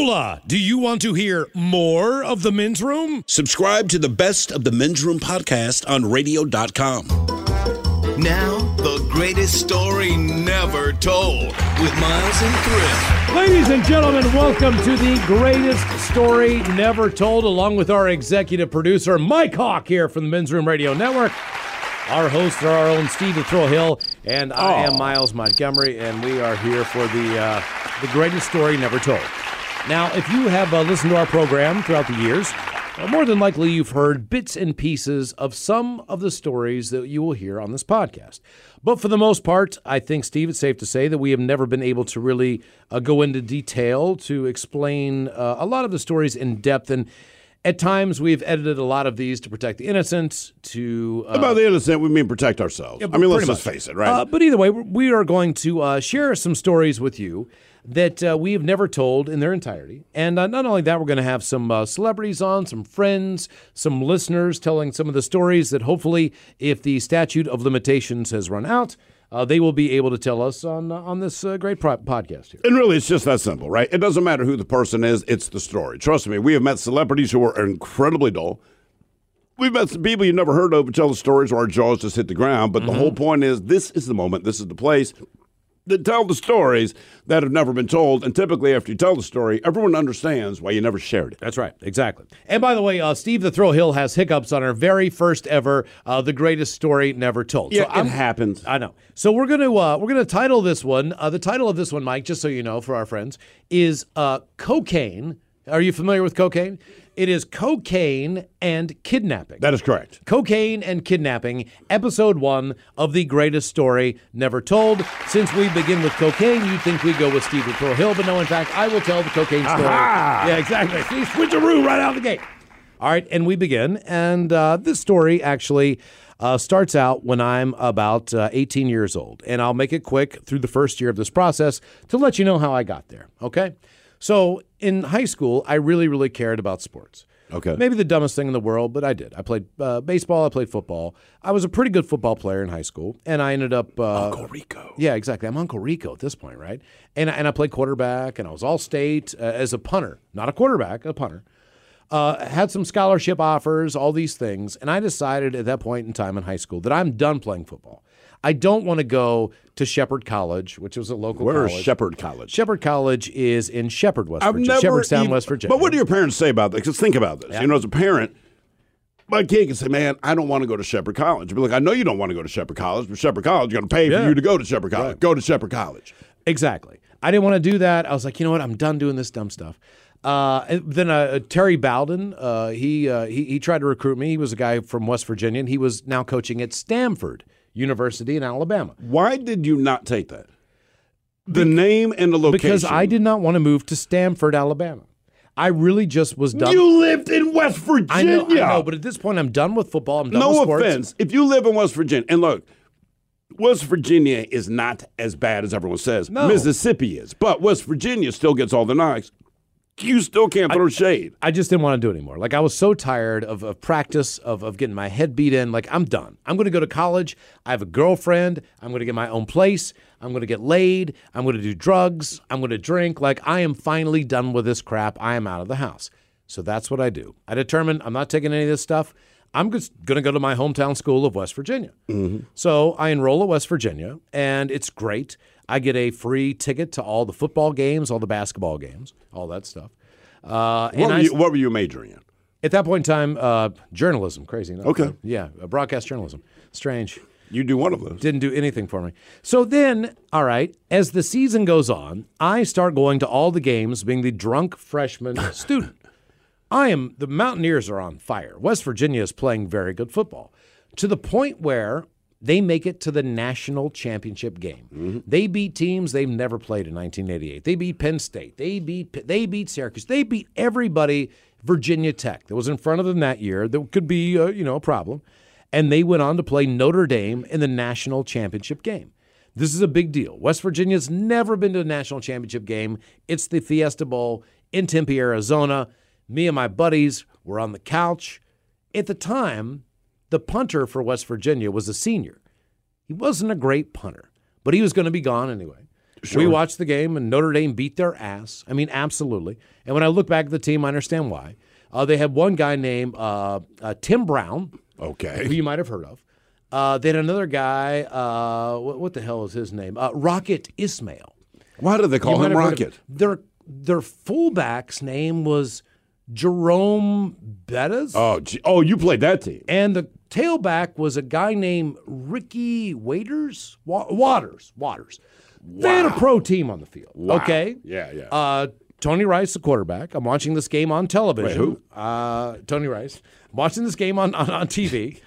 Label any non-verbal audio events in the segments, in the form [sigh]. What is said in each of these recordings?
Hola! Do you want to hear more of the men's room? Subscribe to the best of the men's room podcast on radio.com. Now, the greatest story never told with Miles and Thrill. Ladies and gentlemen, welcome to the greatest story never told, along with our executive producer, Mike Hawk, here from the Men's Room Radio Network. Our hosts are our own Steve the Thrill Hill, and I am Miles Montgomery, and we are here for the uh, the greatest story never told. Now, if you have uh, listened to our program throughout the years, uh, more than likely you've heard bits and pieces of some of the stories that you will hear on this podcast. But for the most part, I think, Steve, it's safe to say that we have never been able to really uh, go into detail to explain uh, a lot of the stories in depth. And at times, we've edited a lot of these to protect the innocent, to. Uh, About the innocent, we mean protect ourselves. I mean, let's just face it, right? Uh, but either way, we are going to uh, share some stories with you that uh, we have never told in their entirety. And uh, not only that, we're going to have some uh, celebrities on, some friends, some listeners telling some of the stories that hopefully, if the statute of limitations has run out, uh, they will be able to tell us on uh, on this uh, great pro- podcast here. and really, it's just that simple, right? It doesn't matter who the person is, it's the story. Trust me, we have met celebrities who are incredibly dull. We've met some people you never heard of who tell the stories where our jaws just hit the ground. But the Mm-hmm. whole point is this is the moment, this is the place to tell the stories that have never been told. And typically, after you tell the story, everyone understands why you never shared it. That's right, exactly. And by the way, uh, Steve the Thrill Hill has hiccups on our very first ever, uh, the greatest story never told. Yeah, so I'm- it happens. I know. So we're gonna uh, we're gonna title this one. Uh, the title of this one, Mike, just so you know, for our friends, is uh, cocaine. Are you familiar with cocaine? It is cocaine and kidnapping. That is correct. Cocaine and Kidnapping, episode one of the greatest story never told. Since we begin with cocaine, you'd think we go with Steve Thrill Hill, but no, in fact, I will tell the cocaine story. Yeah, exactly. See, switcheroo right out of the gate. All right, and we begin. And uh, this story actually uh, starts out when I'm about uh, 18 years old. And I'll make it quick through the first year of this process to let you know how I got there. Okay? So in high school, I really, really cared about sports. Okay. Maybe the dumbest thing in the world, but I did. I played uh, baseball. I played football. I was a pretty good football player in high school, and I ended up uh, Uncle Rico. yeah, exactly. I'm Uncle Rico at this point, right? And I- and I played quarterback, and I was all state uh, as a punter, not a quarterback, a punter. Uh, had some scholarship offers, all these things, and I decided at that point in time in high school that I'm done playing football. I don't want to go to Shepherd College, which was a local Where is college. Shepherd College? Shepherd College is in Shepherd, West I've Virginia. Shepherdstown, even- West Virginia. But what do your parents say about that? Because think about this. Yeah. You know, as a parent, my kid can say, "Man, I don't want to go to Shepherd College." Be like, "I know you don't want to go to Shepherd College, but Shepherd College is going to pay Yeah. for you to go to Shepherd College. Go to Shepherd College." Exactly. I didn't want to do that. I was like, you know what? I'm done doing this dumb stuff. Uh, then uh, Terry Bowden, uh, he, uh, he he tried to recruit me. He was a guy from West Virginia, and he was now coaching at Samford University in Alabama. Why did you not take that? The name and the location. Because I did not want to move to Samford, Alabama. I really just was done. You lived in West Virginia. I know, I know, but at this point, I'm done with football. I'm done with no offense. If you live in West Virginia, and look, West Virginia is not as bad as everyone says. No. Mississippi is, but West Virginia still gets all the knocks. You still can't throw shade. I just didn't want to do it anymore. Like I was so tired of, of practice, of, of getting my head beat in. Like I'm done. I'm going to go to college. I have a girlfriend. I'm going to get my own place. I'm going to get laid. I'm going to do drugs. I'm going to drink. Like I am finally done with this crap. I am out of the house. So that's what I do. I determine I'm not taking any of this stuff. I'm just going to go to my hometown school of West Virginia. Mm-hmm. So I enroll at West Virginia, and it's great. I get a free ticket to all the football games, all the basketball games, all that stuff. Uh, What were, I, you, what were you majoring in? at that point in time, uh, journalism, crazy enough. Okay. Yeah, uh, broadcast journalism. Strange. You do one of those. Didn't do anything for me. So then, all right, as the season goes on, I start going to all the games being the drunk freshman [laughs] student. I am, the Mountaineers are on fire. West Virginia is playing very good football to the point where they make it to the national championship game. They beat teams they've never played in 1988. They beat Penn State. They beat they beat Syracuse. They beat everybody. Virginia Tech that was in front of them that year that could be uh, you know a problem, and they went on to play Notre Dame in the national championship game. This is a big deal. West Virginia's never been to a national championship game. It's the Fiesta Bowl in Tempe, Arizona. Me and my buddies were on the couch. At the time, the punter for West Virginia was a senior. He wasn't a great punter, but he was going to be gone anyway. We watched the game, and Notre Dame beat their ass. I mean, absolutely. And when I look back at the team, I understand why. Uh, they had one guy named uh, uh, Tim Brown, okay, who you might have heard of. Uh, they had another guy. Uh, what, what the hell is his name? Uh, Rocket Ismail. Why do they call might him have heard of- Rocket? Their their fullback's name was Jerome Bettis. Oh, gee, oh, you played that team. And the tailback was a guy named Ricky Waiters, Wa- Watters, Watters. They had a pro team on the field. Okay. Yeah, yeah. Uh, Tony Rice, the quarterback. I'm watching this game on television. Wait, who? Uh, Tony Rice. I'm watching this game on, on, on TV.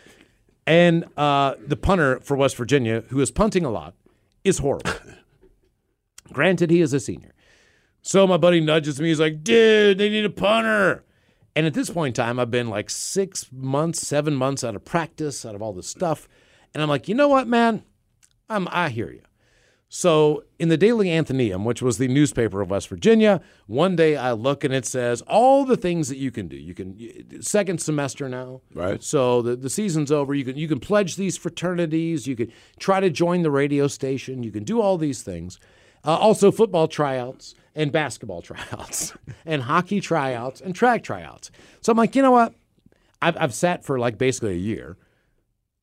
And uh, the punter for West Virginia, who is punting a lot, is horrible. [laughs] Granted, he is a senior. So my buddy nudges me. He's like, dude, they need a punter. And at this point in time, I've been like six months, seven months out of practice, out of all this stuff. And I'm like, you know what, man? I'm, I hear you. So in the Daily Athenaeum, which was the newspaper of West Virginia, one day I look and it says all the things that you can do. You can second semester now, Right. So the, the season's over. You can you can pledge these fraternities. You can try to join the radio station. You can do all these things. Uh, also, football tryouts and basketball tryouts [laughs] and hockey tryouts and track tryouts. So I'm like, you know what? I've, I've sat for like basically a year.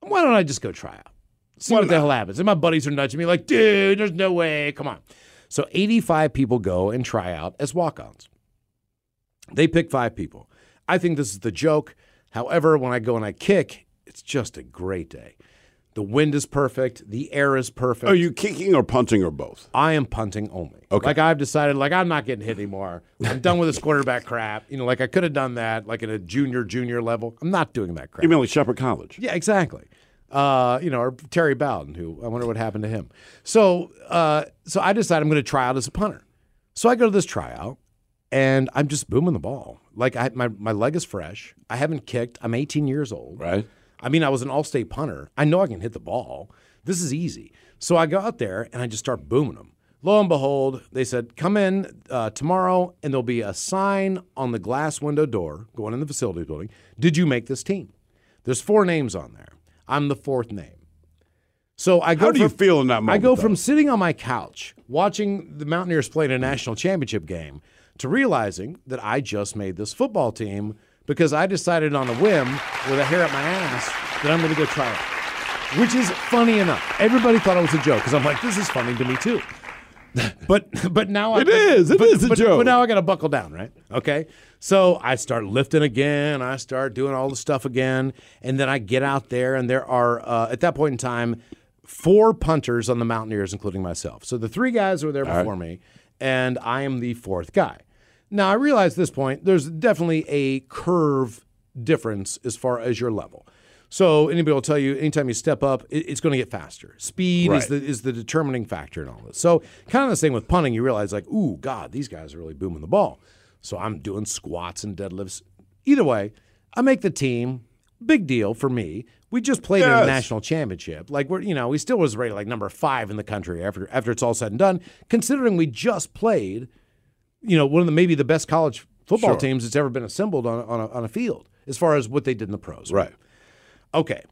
Why don't I just go try out? See what the hell happens. And my buddies are nudging me like, dude, there's no way. Come on. So 85 people go and try out as walk ons. They pick five people. I think this is the joke. However, when I go and I kick, it's just a great day. The wind is perfect. The air is perfect. Are you kicking or punting or both? I am punting only. Okay. Like I've decided, like I'm not getting hit anymore. I'm done with this quarterback crap. You know, like I could have done that, like at a junior, junior level. I'm not doing that crap. You mean like Shepherd College? Yeah, exactly. Uh, you know, or Terry Bowden, who I wonder what happened to him. So, uh, so I decided I'm going to try out as a punter. So I go to this tryout, and I'm just booming the ball. Like I, my my leg is fresh. I haven't kicked. I'm 18 years old. Right. I mean, I was an all-state punter. I know I can hit the ball. This is easy. So I go out there and I just start booming them. Lo and behold, they said, "Come in uh, tomorrow, and there'll be a sign on the glass window door going in the facilities building. Did you make this team? There's four names on there. I'm the fourth name. So I go. How do you feel in that moment? I go though? from sitting on my couch watching the Mountaineers play in a national championship game to realizing that I just made this football team because I decided on a whim with a hair up my ass that I'm going to go try it. Which is funny enough. Everybody thought it was a joke because I'm like, this is funny to me too. [laughs] But but now I, It is. It but, is a but, joke. But now I got to buckle down, right? Okay. So I start lifting again. I start doing all the stuff again, and then I get out there, and there are uh, at that point in time four punters on the Mountaineers, including myself. So the three guys were there before me, and I am the fourth guy. Now I realize at this point there's definitely a curve difference as far as your level. So anybody will tell you anytime you step up, it's going to get faster. Speed is the is the determining factor in all this. So kind of the same with punting. You realize like, ooh, God, these guys are really booming the ball. So I'm doing squats and deadlifts. Either way, I make the team. Big deal for me. We just played in a national championship. Like we're, you know, we still was rated like number five in the country after after it's all said and done. Considering we just played, you know, one of the maybe the best college football Sure. teams that's ever been assembled on on a, on a field as far as what they did in the pros. Right. Okay.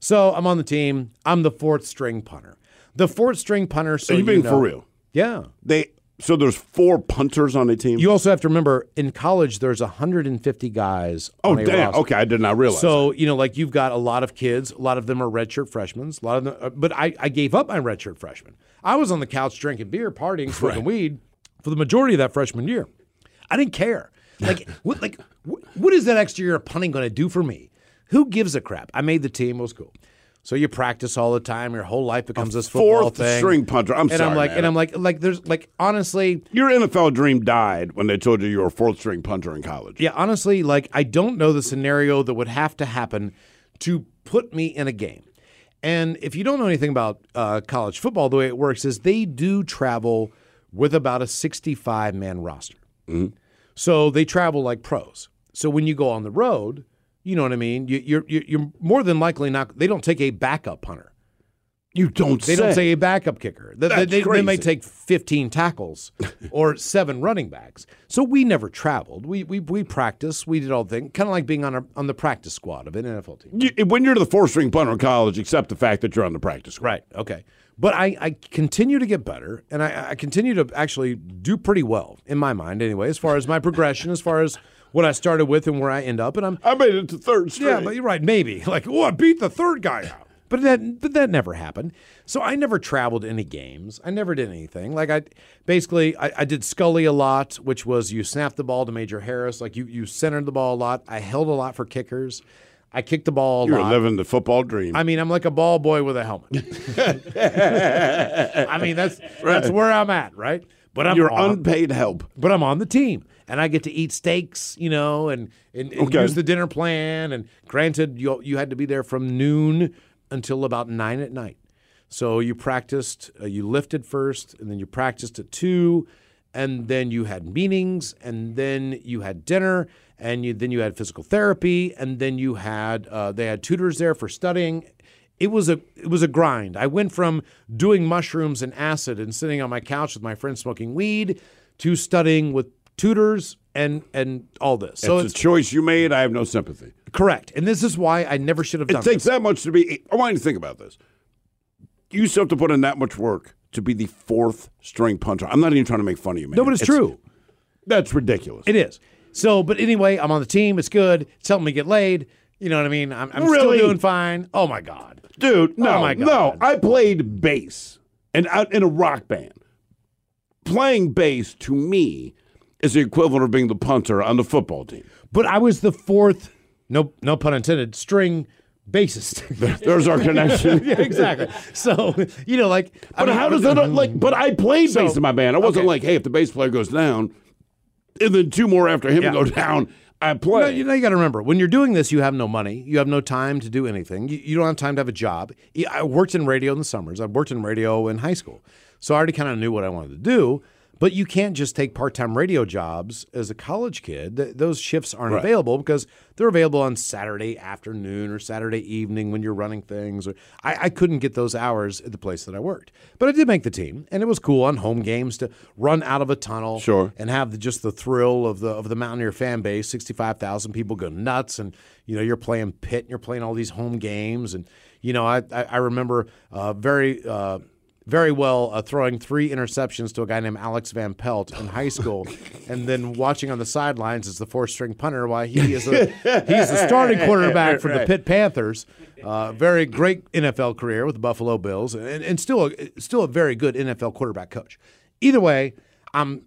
So I'm on the team. I'm the fourth string punter. The fourth string punter. So Are you being know- for real? Yeah. They so there's four punters on a team. You also have to remember in college there's 150 guys. oh damn. roster. Okay, I did not realize. So you know, like you've got a lot of kids. A lot of them are redshirt freshmen. A lot of them, uh, but I, I gave up my redshirt freshman. I was on the couch drinking beer, partying, smoking weed for the majority of that freshman year. I didn't care. Like what? Like wh- what is that extra year of punting going to do for me? Who gives a crap? I made the team. It was cool. So you practice all the time. Your whole life becomes this football fourth thing. string punter. I'm and sorry, I'm like, man. and I'm like, like there's like honestly, Your NFL dream died when they told you you were a fourth string punter in college. Yeah, honestly, like I don't know the scenario that would have to happen to put me in a game. And if you don't know anything about uh, college football, the way it works is they do travel with about a 65 man roster. Mm-hmm. So they travel like pros. So when you go on the road, you know what I mean. You, you're you're you're more than likely not. They don't take a backup punter. You don't They say. don't say a backup kicker. They, That's they, they may take 15 tackles [laughs] or seven running backs. So we never traveled. We we we practiced. We did all the things, kind of like being on a, on the practice squad of an NFL team. You- when you're the four string punter in college, accept the fact that you're on the practice squad. Right. Okay. But I, I continue to get better, and I, I continue to actually do pretty well in my mind, anyway, as far as my progression, as far as what I started with and where I end up. And I'm I made it to third string. Yeah, but you're right. Maybe [laughs] like, oh, I beat the third guy out. But that, but that never happened. So I never traveled any games. I never did anything. Like I, basically, I, I did Scully a lot, which was you snap the ball to Major Harris. Like you, you centered the ball a lot. I held a lot for kickers. I kicked the ball a you're lot. living the football dream. I mean, I'm like a ball boy with a helmet. [laughs] I mean, that's that's where I'm at, right? But I'm you're on, unpaid help. but I'm on the team, and I get to eat steaks, you know, and and, and Okay. use the dinner plan. And granted, you you had to be there from noon until about nine at night. So you practiced, uh, you lifted first, and then you practiced at two, and then you had meetings, and then you had dinner, and you then you had physical therapy, and then you had uh, they had tutors there for studying. It was a it was a grind. I went from doing mushrooms and acid and sitting on my couch with my friends smoking weed to studying with tutors and and all this. So it's, it's, a choice you made. I have no sympathy. correct, and this is why I never should have done. It takes this. that much to be. I want you to think about this. You still have to put in that much work to be the fourth string punter. I'm not even trying to make fun of you, man. No, but it's, true. That's ridiculous. It is. So, but anyway, I'm on the team. It's good. It's helping me get laid. You know what I mean? I'm, I'm Really? still doing fine. Oh my god. Dude, oh, no, Oh, my God. no. I played bass and out in a rock band. Playing bass to me is the equivalent of being the punter on the football team. But I was the fourth. No, no pun intended. String bassist. [laughs] There's our connection. [laughs] yeah, exactly. So you know, like, But how does that [laughs] like? But I played So- bass in my band. I wasn't okay. like, hey, if the bass player goes down, and then two more after him Yeah. go down, I No, play. you know, you got to remember when you're doing this, you have no money, you have no time to do anything, you, you don't have time to have a job. I worked in radio in the summers. I worked in radio in high school, so I already kind of knew what I wanted to do. But you can't just take part-time radio jobs as a college kid. Th- those shifts aren't Right. available because they're available on Saturday afternoon or Saturday evening when you're running things. Or I, I couldn't get those hours at the place that I worked, but I did make the team, and it was cool on home games to run out of a tunnel Sure. and have the, just the thrill of the of the Mountaineer fan base. Sixty five thousand people go nuts, and you know you're playing pit, and you're playing all these home games, and you know I I, I remember uh, very. Uh, very well, uh, throwing three interceptions to a guy named Alex Van Pelt in high [laughs] school, and then watching on the sidelines as the four-string punter. Why he is a, [laughs] he's the starting quarterback for the Pitt Panthers. Uh, very great NFL career with the Buffalo Bills, and, and still a, still a very good NFL quarterback coach. Either way, I'm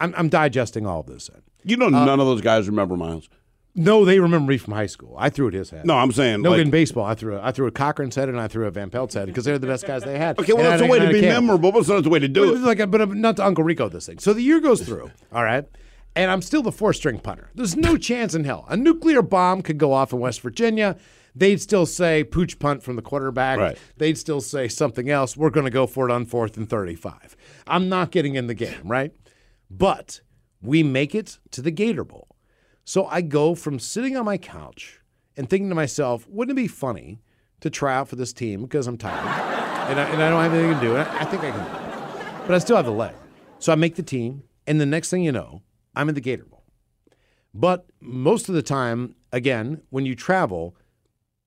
I'm, I'm digesting all of this. You know, Uh, none of those guys remember Miles. No, they remember me from high school. I threw at his head. No, I'm saying no like, in baseball. I threw I threw at Cochran's head and I threw at Van Pelt's head because they're the best guys they had. Okay, well, And that's a way to be memorable, but it's not the way to do it's it. like, a, but not to Uncle Rico this thing. So the year goes through, [laughs] all right, and I'm still the four string punter. There's no chance in hell. A nuclear bomb could go off in West Virginia. They'd still say pooch punt from the quarterback. Right. They'd still say something else. We're going to go for it on fourth and 35. I'm not getting in the game, right? But we make it to the Gator Bowl. So I go from sitting on my couch and thinking to myself, wouldn't it be funny to try out for this team because I'm tired and, I, and I don't have anything to do. And I, I think I can. But I still have the leg. So I make the team. And the next thing you know, I'm in the Gator Bowl. But most of the time, again, when you travel,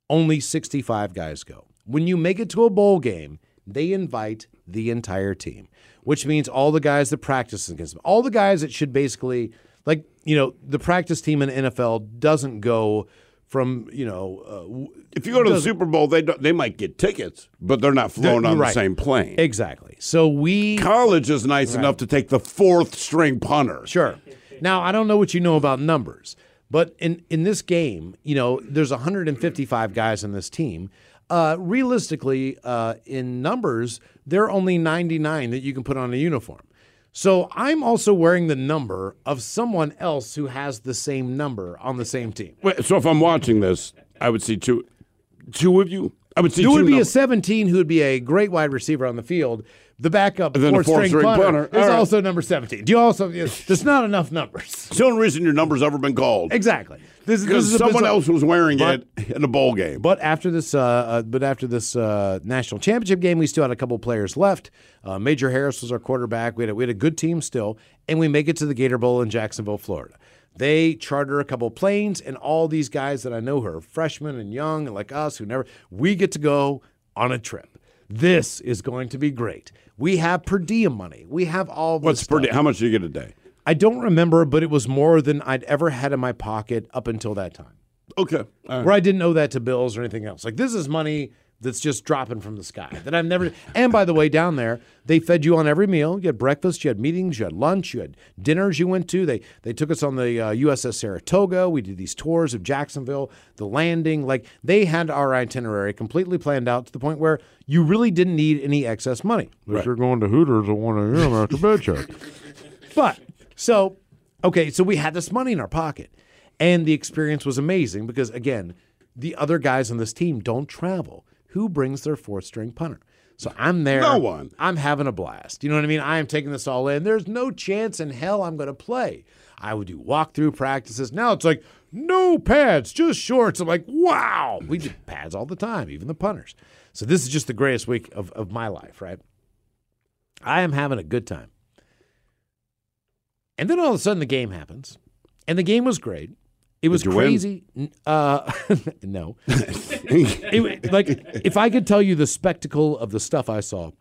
only 65 guys go. When you make it to a bowl game, they invite the entire team, which means all the guys that practice against them, all the guys that should basically, like, you know, the practice team in the NFL doesn't go from, you know, uh, If you go to the Super Bowl, they don't, they might get tickets, but they're not flown You're on right. the same plane. exactly. So we College is nice enough to take the fourth string punter. Sure. Now, I don't know what you know about numbers, but in, in this game, you know, there's 155 guys on this team. Uh, realistically, uh, in numbers, there are only 99 that you can put on a uniform. So I'm also wearing the number of someone else who has the same number on the same team. Wait, so if I'm watching this, I would see two, two of you. I would see two. would be a 17 who would be a great wide receiver on the field, the backup And then the fourth string fourth-string punter, punter. is right. also number 17. Do you also? There's not enough numbers. It's the only reason your number's ever been called. Exactly. This, this Because is someone bizarre- else was wearing But- it in a bowl game. But after this, uh, uh, but after this uh, national championship game, we still had a couple players left. Uh, Major Harris was our quarterback. We had a, we had a good team still, and we make it to the Gator Bowl in Jacksonville, Florida. They charter a couple planes, and all these guys that I know who are freshmen and young, and like us, who never, we get to go on a trip. This is going to be great. We have per diem money. We have all. This What's per pretty? How much do you get a day? I don't remember, but it was more than I'd ever had in my pocket up until that time Okay. Right. where I didn't owe that to bills or anything else. Like this is money that's just dropping from the sky that I've never. And by the way, down there they fed you on every meal. You had breakfast, you had meetings, you had lunch, you had dinners. You went to. They they took us on the uh, USS Saratoga. We did these tours of Jacksonville, the landing. Like they had our itinerary completely planned out to the point where you really didn't need any excess money. If you're going to Hooters at one a.m. after bed check. But so, okay, so we had this money in our pocket, and the experience was amazing because again, the other guys on this team don't travel. Who brings their fourth string punter? So I'm there. No one. I'm having a blast. You know what I mean? I am taking this all in. There's no chance in hell I'm going to play. I would do walkthrough practices. Now it's like no pads, just shorts. I'm like, wow. We did pads all the time, even the punters. So this is just the greatest week of, of my life, right? I am having a good time. And then all of a sudden the game happens. And the game was great. It was Did you win? crazy. Uh, [laughs] no. [laughs] It- like, if I could tell you the spectacle of the stuff I saw,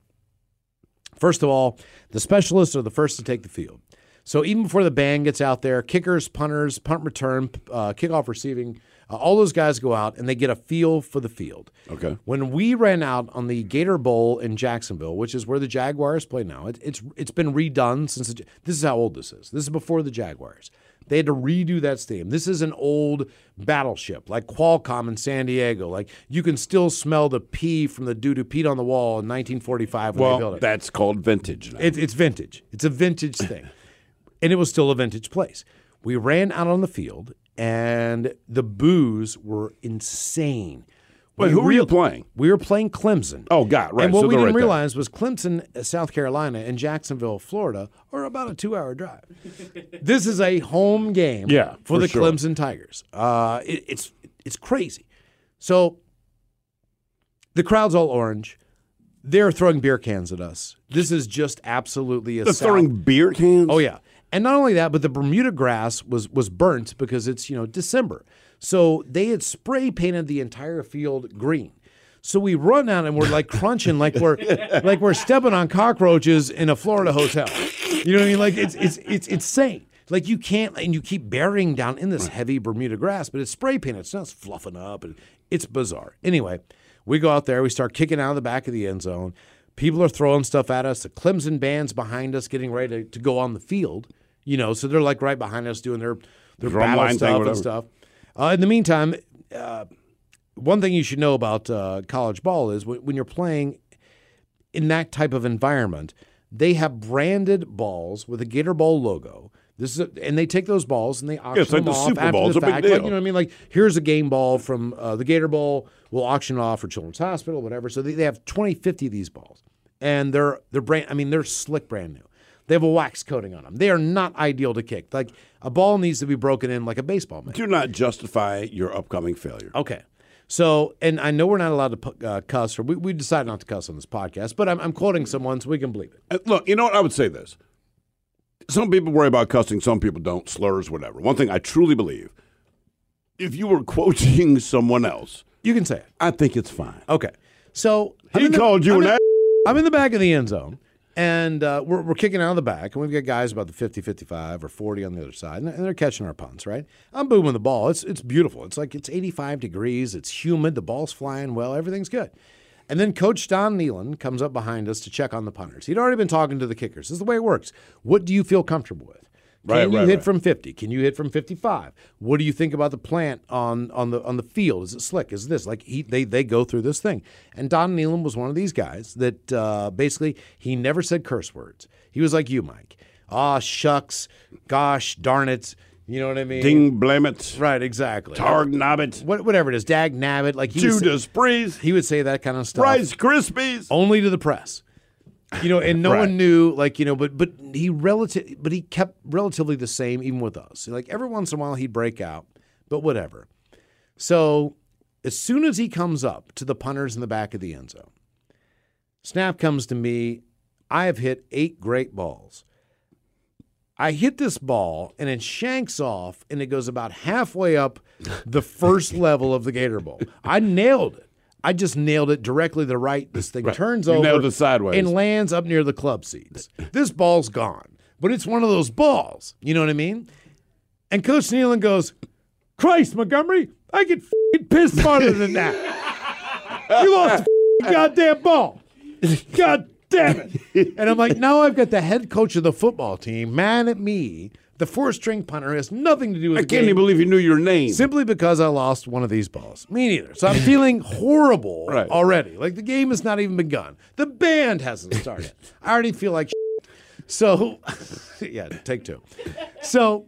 first of all, the specialists are the first to take the field. So even before the band gets out there, kickers, punters, punt return, uh, kickoff receiving, uh, all those guys go out and they get a feel for the field. Okay. When we ran out on the Gator Bowl in Jacksonville, which is where the Jaguars play now, it, it's it's been redone since the, this is how old this is. This is before the Jaguars. They had to redo that stadium. This is an old battleship, like Qualcomm in San Diego. Like you can still smell the pee from the dude who peed on the wall in 1945 when they built Well, it. that's called vintage. Now. It, it's vintage. It's a vintage thing. [laughs] and it was still a vintage place. We ran out on the field, and the boos were insane. Wait, We who were you playing? We were playing Clemson. Oh, God, right. And what So we didn't right there. realize was Clemson, uh, South Carolina, and Jacksonville, Florida, are about a two-hour drive. [laughs] this is a home game Yeah, for, for the sure. Clemson Tigers. Uh, it, it's it's crazy. So the crowd's all orange. They're throwing beer cans at us. This is just absolutely a They're South- throwing beer cans. Oh yeah, and not only that, but the Bermuda grass was was burnt because it's you know December, so they had spray painted the entire field green. So we run out and we're like crunching, like we're [laughs] like we're stepping on cockroaches in a Florida hotel. You know what I mean? Like it's it's it's insane. Like you can't, and you keep burying down in this heavy Bermuda grass, but it's spray painted. It's not fluffing up, and it's bizarre. Anyway, we go out there, we start kicking out of the back of the end zone. People are throwing stuff at us. The Clemson band's behind us, getting ready to, to go on the field. You know, so they're like right behind us doing their their Drum battle stuff and stuff. Uh, in the meantime, uh, one thing you should know about uh, college ball is when, when you're playing in that type of environment, they have branded balls with a Gator Bowl logo. This is, a, and they take those balls and they auction it's like them the off Super after Bowl. the fact. Like, you know what I mean? Like here's a game ball from uh, the Gator Bowl. We'll auction it off for Children's Hospital, whatever. So they, they have 20, 50 of these balls, and they're they're brand. I mean, they're slick, brand new. They have a wax coating on them. They are not ideal to kick. Like a ball needs to be broken in like a baseball mitt. Do not justify your upcoming failure. Okay. So, and I know we're not allowed to uh, cuss, or we, we decided not to cuss on this podcast, but I'm, I'm quoting someone so we can believe it. Uh, Look, you know what? I would say this. Some people worry about cussing, some people don't, slurs, whatever. One thing I truly believe if you were [laughs] quoting someone else, You can say it. I think it's fine. Okay. So He the- called you I'm an in, a- I'm in the back of the end zone, and uh, we're, we're kicking out of the back, and we've got guys about the 50, 55, or 40 on the other side, and they're- catching our punts, right? I'm booming the ball. It's, it's beautiful. It's like it's 85 degrees. It's humid. The ball's flying well. Everything's good. And then Coach Don Nehlen comes up behind us to check on the punters. He'd already been talking to the kickers. This is the way it works. What do you feel comfortable with? Can Right, you right, hit right. from 50? Can you hit from 55? What do you think about the plant on on the on the field? Is it slick? Is this like he they they go through this thing? And Don Nehlen was one of these guys that uh, basically he never said curse words. He was like you, Mike. Ah, shucks, gosh, darn it. You know what I mean? Ding blame it. Right, exactly. Targ knob it. What, whatever it is, dag nabbit. Like he would, say, Judas Breeze. he would say that kind of stuff Rice Krispies. only to the press. You know, and no Right. one knew, like, you know, but but he relative but he kept relatively the same even with us. Like every once in a while he'd break out, but whatever. So as soon as he comes up to the punters in the back of the end zone, snap comes to me. I have hit eight great balls. I hit this ball and it shanks off and it goes about halfway up the first [laughs] level of the Gator Bowl. I nailed it. I just nailed it directly to the right. This thing turns You over nailed it sideways. and lands up near the club seats. This ball's gone, but it's one of those balls. You know what I mean? And Coach Nehlen goes, Christ, Montgomery, I get fing pissed harder than that. [laughs] You lost the fing goddamn ball. God damn it. And I'm like, now I've got the head coach of the football team mad at me. The four string punter has nothing to do with me. I can't even believe you knew your name. simply because I lost one of these balls. Me neither. So I'm feeling horrible [laughs] Right. already. Like the game has not even begun. The band hasn't started. [laughs] I already feel like shit. So, [laughs] yeah, take two. So,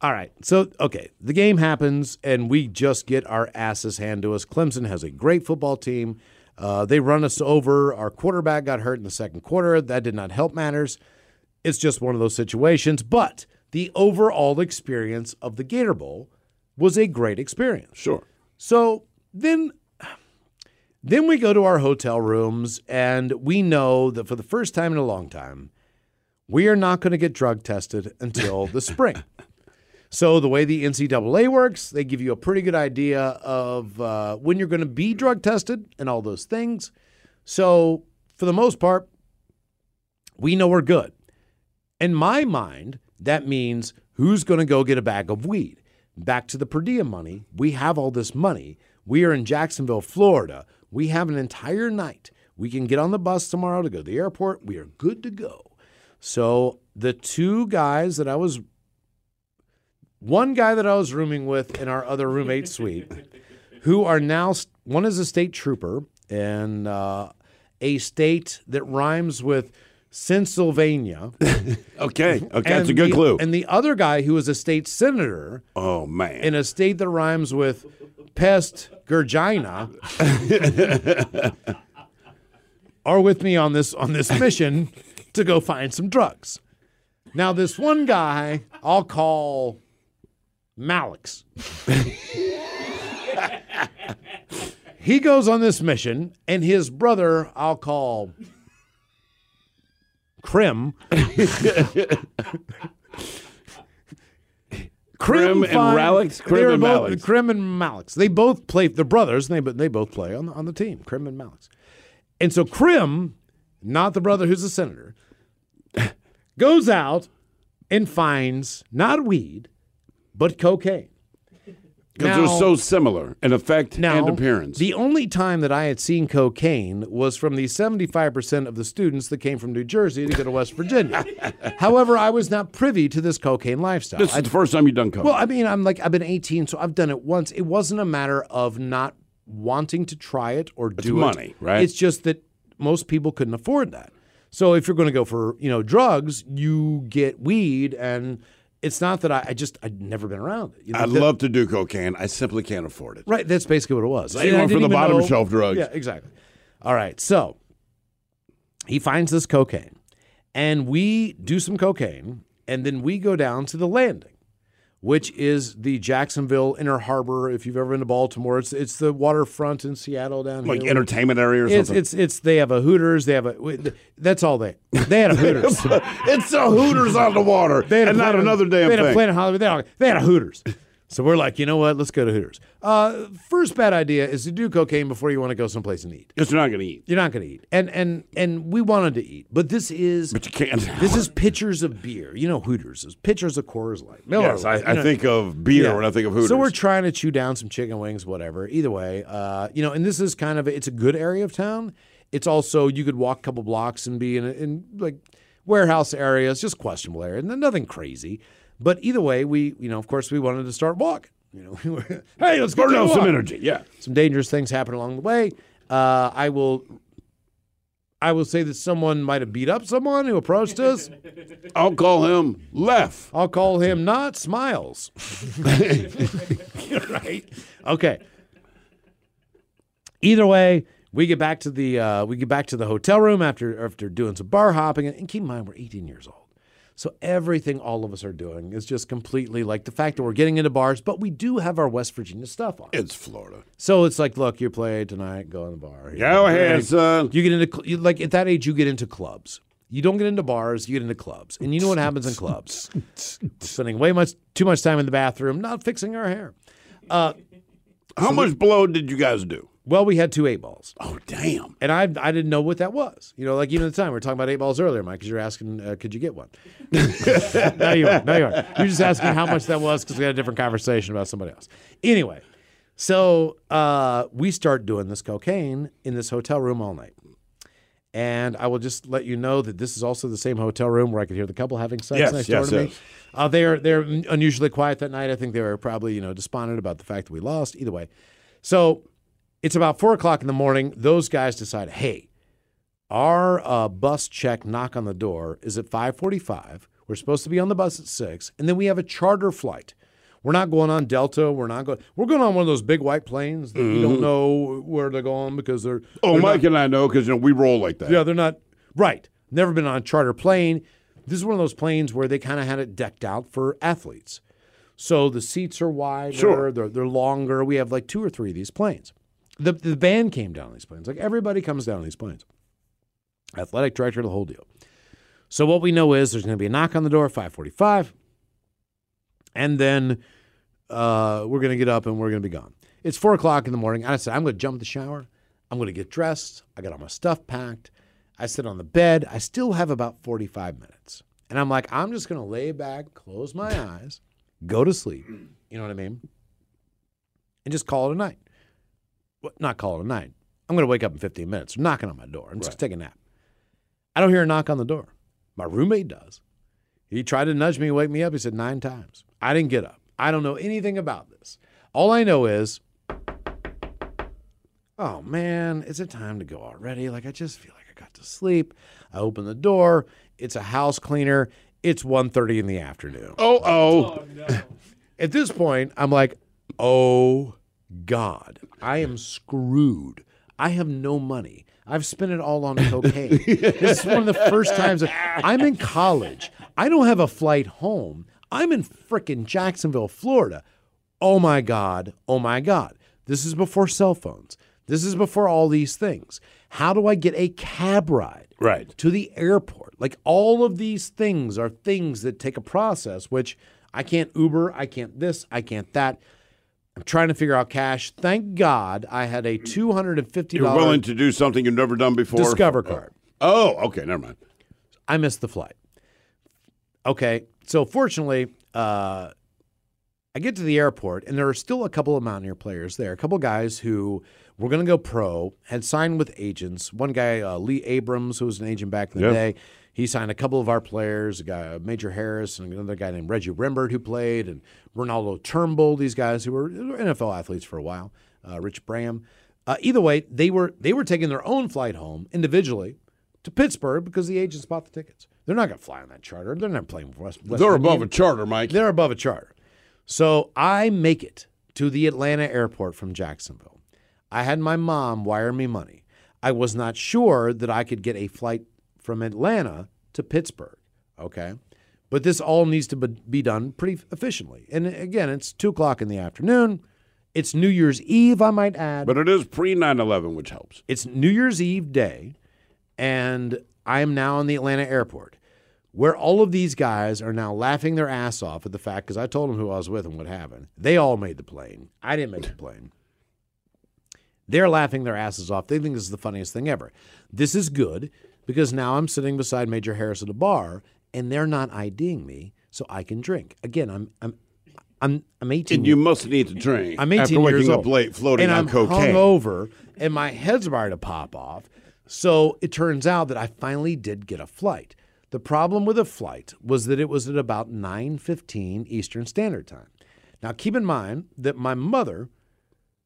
all right. So, okay, the game happens and we just get our asses handed to us. Clemson has a great football team. Uh, they run us over. Our quarterback got hurt in the second quarter. That did not help matters. It's just one of those situations. But the overall experience of the Gator Bowl was a great experience. Sure. So then then we go to our hotel rooms and we know that for the first time in a long time, we are not going to get drug tested until the [laughs] spring. So the way the NCAA works, they give you a pretty good idea of uh, when you're going to be drug tested and all those things. So for the most part, we know we're good. In my mind, that means who's going to go get a bag of weed? Back to the per diem money. We have all this money. We are in Jacksonville, Florida. We have an entire night. We can get on the bus tomorrow to go to the airport. We are good to go. So the two guys that I was, one guy that I was rooming with in our other roommate suite, [laughs] who are now, one is a state trooper in uh, a state that rhymes with Pennsylvania. [laughs] Okay. Okay. That's a good the- clue. And the other guy who is a state senator oh man. in a state that rhymes with pest Gurgina [laughs] are with me on this on this mission to go find some drugs. Now this one guy I'll call Malix. [laughs] he goes on this mission and his brother I'll call Krim. Krim and find- Ralex? they Krim and both- Malix. Krim and Malix. They both play. They're brothers. And they they both play on the, on the team. Krim and Malix. And so Krim, not the brother who's a senator, goes out and finds not weed, but cocaine. Because they're so similar in effect Now, and appearance. the only time that I had seen cocaine was from the 75% of the students that came from New Jersey to go to West Virginia. [laughs] However, I was not privy to this cocaine lifestyle. this is the first time you've done cocaine. Well, I mean, I'm like, I've been 18, so I've done it once. It wasn't a matter of not wanting to try it or do it. money, right? It's just that most people couldn't afford that. So if you're going to go for, you know, drugs, you get weed. And it's not that I, I just, I'd never been around it. You know, I'd that- love to do cocaine. I simply can't afford it. Right, that's basically what it was. Same I one for the bottom know- shelf drugs. Yeah, exactly. All right, so he finds this cocaine, and we do some cocaine, and then we go down to the landing, which is the Jacksonville Inner Harbor. If you've ever been to Baltimore, it's it's the waterfront in Seattle down here. Like here. entertainment area or It's something. it's it's they have a Hooters. They have a that's all they they had a Hooters. [laughs] it's a Hooters on the water, They had a and not another damn They had a thing. Planet Hollywood. They had a Hooters. So we're like, you know what? Let's go to Hooters. Uh, first bad idea is to do cocaine before you want to go someplace and eat. Because you're not going to eat. You're not going to eat, and and and we wanted to eat, but this is But you can't. [laughs] this is pitchers of beer. You know Hooters is pitchers of Coors Light. Miller yes, I, I think of beer Yeah. when I think of Hooters. So we're trying to chew down some chicken wings, whatever. Either way, uh, you know, and this is kind of it's a good area of town. It's also you could walk a couple blocks and be in, in like warehouse areas, just questionable area, and nothing crazy. But either way, we you know, of course, we wanted to start walking. You know, [laughs] we were, hey, let's go burn out some energy. Yeah. Some dangerous things happen along the way. Uh, I will. I will say that someone might have beat up someone who approached us. [laughs] I'll call him Left. I'll call him not Smiles. [laughs] right? Okay. Either way, We get back to the uh, we get back to the hotel room after after doing some bar hopping, and keep in mind we're 18 years old, so everything all of us are doing is just completely like the fact that we're getting into bars, but we do have our West Virginia stuff on. It's Florida. So it's like, look, you play tonight, go in the bar. Go ahead, son. You get into you, like at that age, you get into clubs. You don't get into bars, you get into clubs, and you know what happens in clubs? [laughs] Spending way much too much time in the bathroom, not fixing our hair. Uh, How much blow did you guys do? Well, we had two eight balls. Oh, damn. And I I didn't know what that was. You know, like even at the time we were talking about eight balls earlier, Mike, because you're asking, uh, could you get one? [laughs] no, you aren't. No, you aren't. You're just asking how much that was because we had a different conversation about somebody else. Anyway, so uh, we start doing this cocaine in this hotel room all night. And I will just let you know that this is also the same hotel room where I could hear the couple having sex Yes, next door yes, to me. yes. Uh, they're they're unusually quiet that night. I think they were probably you know despondent about the fact that we lost. Either way, so it's about four o'clock in the morning. Those guys decide, hey, our uh, bus check knock on the door is at five forty-five. We're supposed to be on the bus at six, and then we have a charter flight. We're not going on Delta. We're not going. We're going on one of those big white planes that you don't know where they're going because they're. Oh, they're Mike not- and I know because you know we roll like that. yeah, they're not right. Never been on a charter plane. This is one of those planes where they kind of had it decked out for athletes. So the seats are wider, Sure. they're, they're longer. We have like two or three of these planes. The, the band came down on these planes. Like everybody comes down on these planes. Athletic director, the whole deal. So what we know is there's going to be a knock on the door at 545. And then uh, we're going to get up and we're going to be gone. It's four o'clock in the morning. I said, I'm going to jump in the shower. I'm going to get dressed. I got all my stuff packed. I sit on the bed. I still have about 45 minutes. And I'm like, I'm just going to lay back, close my eyes, go to sleep. You know what I mean? And just call it a night. Well, not call it a night. I'm going to wake up in 15 minutes. They're knocking on my door. I'm just taking a nap. I don't hear a knock on the door. My roommate does. He tried to nudge me, wake me up. He said nine times. I didn't get up. I don't know anything about this. All I know is, oh man, is it time to go already? Like I just feel like I got to sleep. I open the door. It's a house cleaner. It's 1.30 in the afternoon. Oh, oh. [laughs] At this point, I'm like, oh God, I am screwed. I have no money. I've spent it all on cocaine. [laughs] this is one of the first times I'm in college. I don't have a flight home. I'm in frickin' Jacksonville, Florida. Oh my God. Oh my God. This is before cell phones. This is before all these things. How do I get a cab ride? Right. to the airport. Like all of these things are things that take a process, which I can't Uber, I can't this, I can't that. I'm trying to figure out cash. Thank God I had a $250 You're willing to do something you've never done before? Discover card. Oh, okay. Never mind. I missed the flight. Okay, so fortunately, uh, I get to the airport, and there are still a couple of Mountaineer players there. A couple of guys who were going to go pro, had signed with agents. One guy, uh, Lee Abrams, who was an agent back in the Yeah. day, he signed a couple of our players. A guy, Major Harris, and another guy named Reggie Rembert who played, and Renaldo Turnbull. These guys who were NFL athletes for a while. Uh, Rich Bram. Uh, either way, they were they were taking their own flight home individually to Pittsburgh because the agents bought the tickets. They're not going to fly on that charter. They're not playing West. West They're Virginia. above a charter, Mike. They're above a charter. So I make it to the Atlanta airport from Jacksonville. I had my mom wire me money. I was not sure that I could get a flight from Atlanta to Pittsburgh. Okay. But this all needs to be- done pretty efficiently. And again, it's two o'clock in the afternoon. It's New Year's Eve, I might add. But it is pre 9 11, which helps. It's New Year's Eve day, and I am now in the Atlanta airport, where all of these guys are now laughing their ass off at the fact because I told them who I was with and what happened. They all made the plane. I didn't make the plane. They're laughing their asses off. They think this is the funniest thing ever. This is good because now I'm sitting beside Major Harris at a bar, and they're not IDing me, so I can drink. Again, I'm I'm I'm I'm 18. And you must need to drink I'm 18 after waking years up old. late floating and on I'm cocaine. hungover, and my head's about to pop off. So it turns out that I finally did get a flight. The problem with a flight was that it was at about 9:15 Eastern Standard Time. Now keep in mind that my mother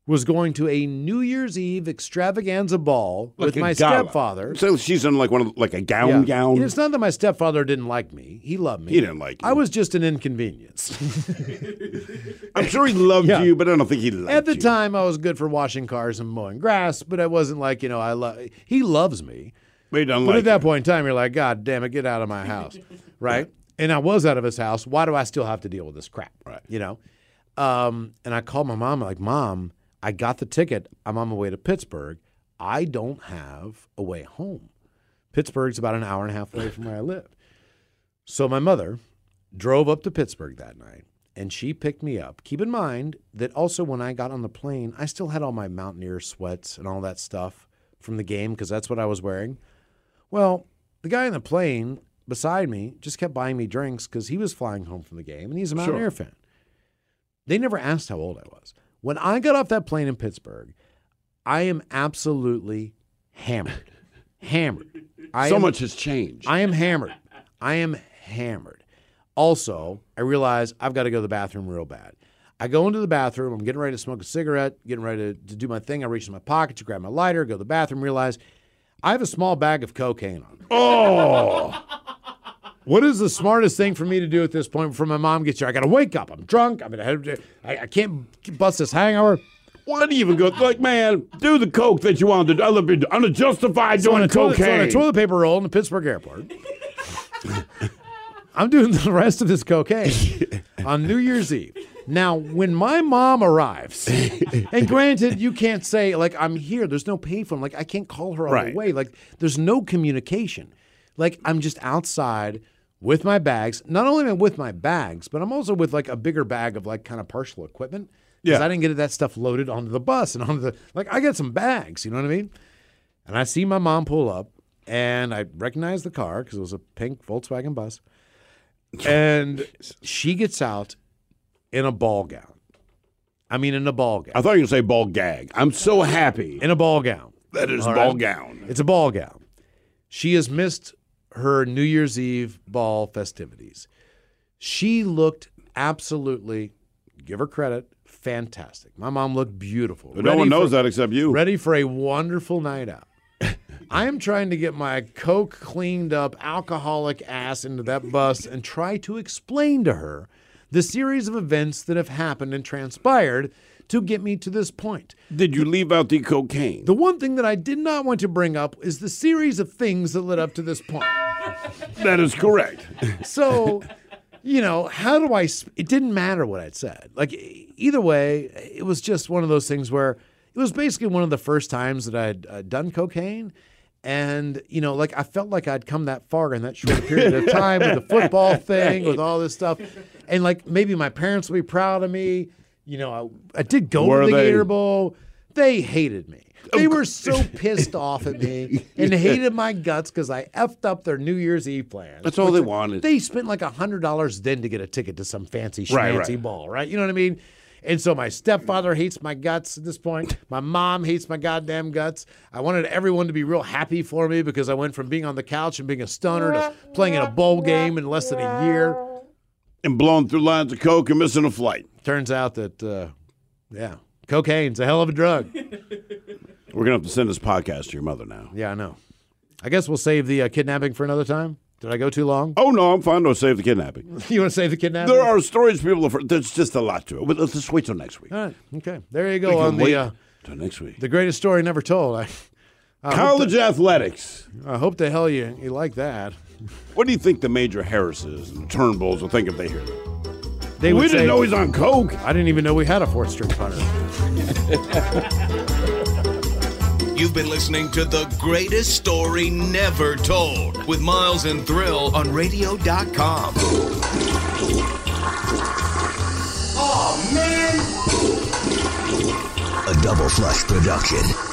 was going to a New Year's Eve extravaganza ball Like with my gala. stepfather. So she's in like one of like a gown Yeah. gown. It's not that my stepfather didn't like me. He loved me. He didn't like you. I was just an inconvenience. [laughs] I'm sure he loved Yeah. you, but I don't think he liked you. At the you. time, I was good for washing cars and mowing grass, but I wasn't like, you know, I love. He loves me. But he doesn't But like at that point in time, you're like, God damn it, get out of my house. [laughs] right? And I was out of his house. Why do I still have to deal with this crap? Right. You know? Um, and I called my mom, like, Mom, I got the ticket. I'm on my way to Pittsburgh. I don't have a way home. Pittsburgh's about an hour and a half away from where I live. So my mother drove up to Pittsburgh that night and she picked me up. Keep in mind that also when I got on the plane, I still had all my Mountaineer sweats and all that stuff from the game because that's what I was wearing. Well, the guy in the plane beside me just kept buying me drinks because he was flying home from the game and he's a Mountaineer fan. They never asked how old I was. When I got off that plane in Pittsburgh, I am absolutely hammered. hammered. I so am- much has changed. I am hammered. I am hammered. Also, I realize I've got to go to the bathroom real bad. I go into the bathroom. I'm getting ready to smoke a cigarette, getting ready to, to do my thing. I reach in my pocket to grab my lighter, go to the bathroom, realize I have a small bag of cocaine on. me. oh, What is the smartest thing for me to do at this point before my mom gets here? I got to wake up. I'm drunk. I'm gonna. I, I can't bust this hangover. why do you even go? Like, man, do the coke that you want to do. I love you. Unjustified So on doing a toilet, so on a toilet paper roll in the Pittsburgh airport. [laughs] I'm doing the rest of this cocaine on New Year's Eve. Now, when my mom arrives, and granted, you can't say like I'm here. There's no payphone. Like I can't call her on Right. the way. Like there's no communication. Like I'm just outside with my bags. Not only am I with my bags, but I'm also with like a bigger bag of like kind of partial equipment. Because Yeah. I didn't get that stuff loaded onto the bus and onto the like I got some bags. You know what I mean? And I see my mom pull up, and I recognize the car because it was a pink Volkswagen bus. [laughs] And she gets out in a ball gown. I mean, in a ball gown. I thought you were going to say ball gag. I'm so happy. In a ball gown. That is All ball right? gown. It's a ball gown. She has missed her New Year's Eve ball festivities. She looked absolutely, give her credit, fantastic. My mom looked beautiful. But no one knows for- that except you. ready for a wonderful night out. I am trying to get my coke cleaned up alcoholic ass into that bus and try to explain to her the series of events that have happened and transpired to get me to this point. Did you leave out the cocaine? The one thing that I did not want to bring up is the series of things that led up to this point. that is correct. So, you know, how do I? sp- It didn't matter what I'd said. Like either way, it was just one of those things where it was basically one of the first times that I'd uh, done cocaine. And you know, like I felt like I'd come that far in that short period of time with the football [laughs] thing, with all this stuff, and like maybe my parents would be proud of me. You know, I, I did go Were to the they? Gator Bowl. They hated me. Oh, they were so pissed off at me [laughs] and hated my guts because I effed up their New Year's Eve plans. That's all they wanted. They spent like a hundred dollars then to get a ticket to some fancy Right, schmancy right. ball, right? You know what I mean? And so my stepfather hates my guts at this point. My mom hates my goddamn guts. I wanted everyone to be real happy for me because I went from being on the couch and being a stunner to playing in a bowl game in less than a year. and blowing through lines of coke and missing a flight. Turns out that, uh, yeah, cocaine's a hell of a drug. [laughs] We're going to have to send this podcast to your mother now. Yeah, I know. I guess we'll save the uh, kidnapping for another time. Did I go too long? Oh, no, I'm fine. Don't save the kidnapping. [laughs] You want to save the kidnapping? There are stories people have There's just a lot to it. But let's just wait till next week. All right. Okay. There you We go can on wait the uh, till next week. the greatest story never told. I, I hope, College athletics. I hope the hell you you like that. What do you think the Major Harrises and Turnbulls will think if they hear that? They we would didn't say, know he's on coke. I didn't even know we had a fourth string punter. You've been listening to the greatest story never told with Miles and Thrill on radio.com. Oh, man. A double flush production.